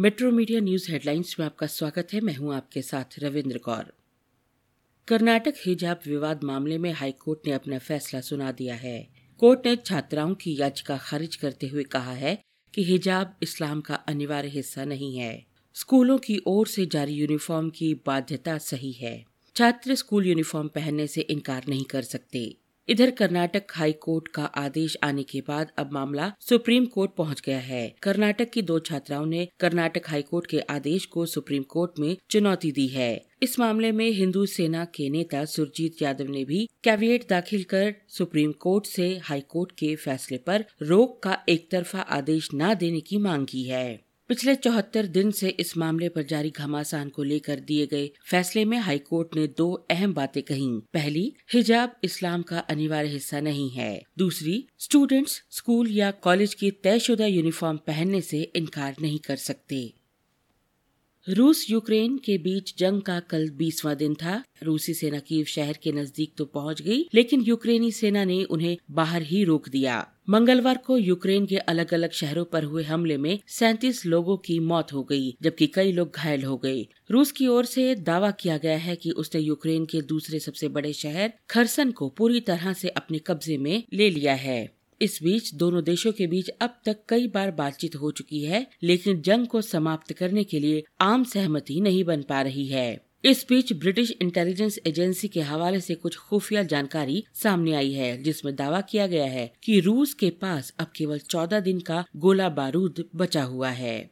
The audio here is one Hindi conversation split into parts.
मेट्रो मीडिया न्यूज़ हेडलाइंस में आपका स्वागत है। मैं हूँ आपके साथ रविंद्र कौर। कर्नाटक हिजाब विवाद मामले में हाईकोर्ट ने अपना फैसला सुना दिया है। कोर्ट ने छात्राओं की याचिका खारिज करते हुए कहा है कि हिजाब इस्लाम का अनिवार्य हिस्सा नहीं है। स्कूलों की ओर से जारी यूनिफॉर्म की बाध्यता सही है। छात्र स्कूल यूनिफॉर्म पहनने से इनकार नहीं कर सकते। इधर कर्नाटक हाई कोर्ट का आदेश आने के बाद अब मामला सुप्रीम कोर्ट पहुँच गया है। कर्नाटक की दो छात्राओं ने कर्नाटक हाई कोर्ट के आदेश को सुप्रीम कोर्ट में चुनौती दी है। इस मामले में हिंदू सेना के नेता सुरजीत यादव ने भी कैविएट दाखिल कर सुप्रीम कोर्ट से हाई कोर्ट के फैसले पर रोक का एक तरफा आदेश न देने की मांग की है। पिछले चौहत्तर दिन से इस मामले पर जारी घमासान को लेकर दिए गए फैसले में हाईकोर्ट ने दो अहम बातें कही। पहली, हिजाब इस्लाम का अनिवार्य हिस्सा नहीं है। दूसरी स्टूडेंट्स स्कूल या कॉलेज की तयशुदा यूनिफॉर्म पहनने से इनकार नहीं कर सकते। रूस यूक्रेन के बीच जंग का कल बीसवा दिन था। रूसी सेना कीव शहर के नज़दीक तो पहुँच गई, लेकिन यूक्रेनी सेना ने उन्हें बाहर ही रोक दिया। मंगलवार को यूक्रेन के अलग अलग शहरों पर हुए हमले में सैतीस लोगों की मौत हो गई, जबकि कई लोग घायल हो गए। रूस की ओर से दावा किया गया है कि उसने यूक्रेन के दूसरे सबसे बड़े शहर खरसन को पूरी तरह से अपने कब्जे में ले लिया है। इस बीच दोनों देशों के बीच अब तक कई बार बातचीत हो चुकी है, लेकिन जंग को समाप्त करने के लिए आम सहमति नहीं बन पा रही है। इस बीच ब्रिटिश इंटेलिजेंस एजेंसी के हवाले से कुछ खुफिया जानकारी सामने आई है, जिसमें दावा किया गया है कि रूस के पास अब केवल चौदह दिन का गोला बारूद बचा हुआ है।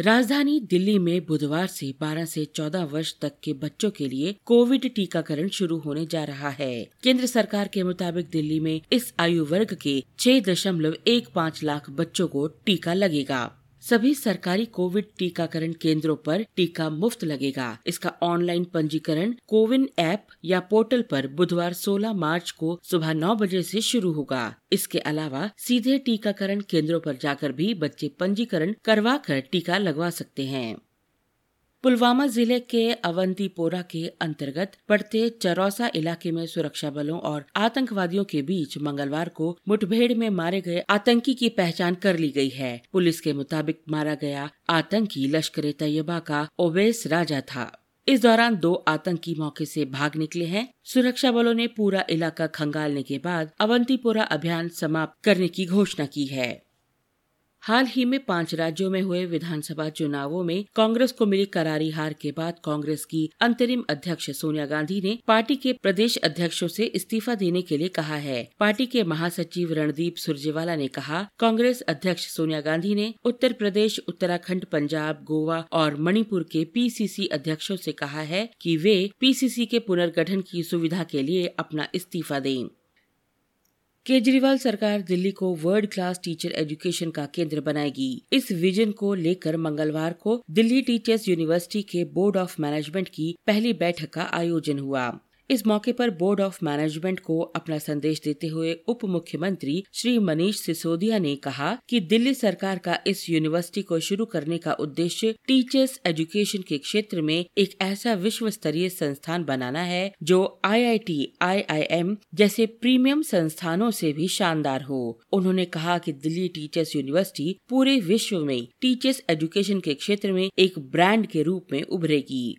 राजधानी दिल्ली में बुधवार से 12 से 14 वर्ष तक के बच्चों के लिए कोविड टीकाकरण शुरू होने जा रहा है। केंद्र सरकार के मुताबिक दिल्ली में इस आयु वर्ग के छह दशमलव एक पाँच लाख बच्चों को टीका लगेगा। सभी सरकारी कोविड टीकाकरण केंद्रों पर टीका मुफ़्त लगेगा। इसका ऑनलाइन पंजीकरण कोविन ऐप या पोर्टल पर बुधवार 16 मार्च को सुबह नौ बजे से शुरू होगा। इसके अलावा सीधे टीकाकरण केंद्रों पर जाकर भी बच्चे पंजीकरण करवा कर टीका लगवा सकते हैं। पुलवामा ज़िले के अवंतीपोरा के अंतर्गत पड़ते चरौसा इलाके में सुरक्षा बलों और आतंकवादियों के बीच मंगलवार को मुठभेड़ में मारे गए आतंकी की पहचान कर ली गई है। पुलिस के मुताबिक मारा गया आतंकी लश्कर तैयबा का ओवैस राजा था। इस दौरान दो आतंकी मौके से भाग निकले हैं। सुरक्षा बलों ने पूरा इलाका खंगालने के बाद अवंतीपोरा अभियान समाप्त करने की घोषणा की है। हाल ही में पाँच राज्यों में हुए विधानसभा चुनावों में कांग्रेस को मिली करारी हार के बाद कांग्रेस की अंतरिम अध्यक्ष सोनिया गांधी ने पार्टी के प्रदेश अध्यक्षों से इस्तीफा देने के लिए कहा है। पार्टी के महासचिव रणदीप सुरजेवाला ने कहा, कांग्रेस अध्यक्ष सोनिया गांधी ने उत्तर प्रदेश, उत्तराखंड, पंजाब, गोवा और मणिपुर के पीसीसी अध्यक्षों से कहा है कि वे पीसीसी के पुनर्गठन की सुविधा के लिए अपना इस्तीफा दें। केजरीवाल सरकार दिल्ली को वर्ल्ड क्लास टीचर एजुकेशन का केंद्र बनाएगी। इस विजन को लेकर मंगलवार को दिल्ली टीचर्स यूनिवर्सिटी के बोर्ड ऑफ़ मैनेजमेंट की पहली बैठक का आयोजन हुआ। इस मौके पर बोर्ड ऑफ़ मैनेजमेंट को अपना संदेश देते हुए उप मुख्यमंत्री श्री मनीष सिसोदिया ने कहा कि दिल्ली सरकार का इस यूनिवर्सिटी को शुरू करने का उद्देश्य टीचर्स एजुकेशन के क्षेत्र में एक ऐसा विश्व स्तरीय संस्थान बनाना है जो आईआईटी, आईआईएम जैसे प्रीमियम संस्थानों से भी शानदार हो। उन्होंने कहा कि दिल्ली टीचर्स यूनिवर्सिटी पूरे विश्व में टीचर्स एजुकेशन के क्षेत्र में एक ब्रांड के रूप में उभरेगी।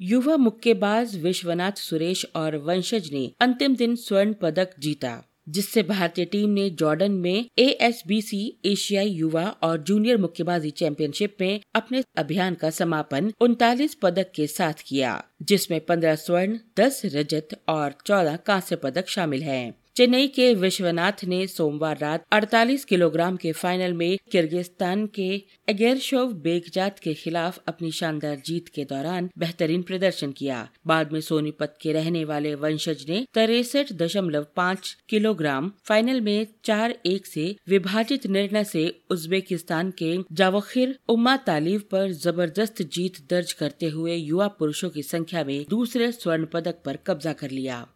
युवा मुक्केबाज विश्वनाथ सुरेश और वंशज ने अंतिम दिन स्वर्ण पदक जीता, जिससे भारतीय टीम ने जॉर्डन में ए एस बी सी एशियाई युवा और जूनियर मुक्केबाजी चैंपियनशिप में अपने अभियान का समापन उनतालीस पदक के साथ किया, जिसमें 15 स्वर्ण 10 रजत और 14 कांस्य पदक शामिल हैं। चेन्नई के विश्वनाथ ने सोमवार रात 48 किलोग्राम के फाइनल में किर्गिस्तान के एगेरशोव बेगजात के खिलाफ अपनी शानदार जीत के दौरान बेहतरीन प्रदर्शन किया। बाद में सोनीपत के रहने वाले वंशज ने तिरसठ दशमलव पाँच किलोग्राम फाइनल में चार एक से विभाजित निर्णय से उज्बेकिस्तान के जावखिर उम्मा तालीब पर ज़बरदस्त जीत दर्ज करते हुए युवा पुरुषों की संख्या में दूसरे स्वर्ण पदक पर कब्जा कर लिया।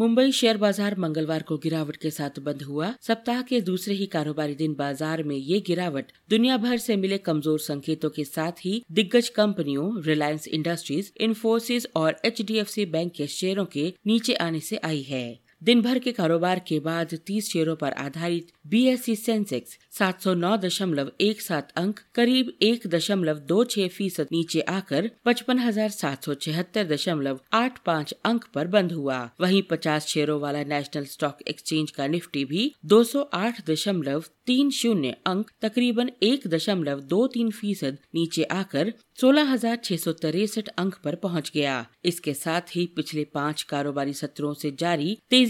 मुंबई शेयर बाज़ार मंगलवार को गिरावट के साथ बंद हुआ। सप्ताह के दूसरे ही कारोबारी दिन बाज़ार में ये गिरावट दुनिया भर से मिले कमज़ोर संकेतों के साथ ही दिग्गज कंपनियों रिलायंस इंडस्ट्रीज़ इन्फोसिस और एचडीएफसी बैंक के शेयरों के नीचे आने से आई है। दिन भर के कारोबार के बाद 30 शेयरों पर आधारित बीएसई सेंसेक्स 709.17 अंक, करीब 1.26 फ़ीसद नीचे आकर पचपन हज़ार सात सौ छिहत्तर दशमलव आठ पाँच अंक पर बंद हुआ। वहीं 50 शेयरों वाला नेशनल स्टॉक एक्सचेंज का निफ्टी भी दो सौ आठ दशमलव तीन शून्य अंक, तकरीबन एक दशमलव दो तीन फ़ीसद नीचे आकर सोलह हज़ार छह सौ तिरसठ अंक पर पहुँच गया। इसके साथ ही पिछले पाँच कारोबारी सत्रों से जारी तेज़ी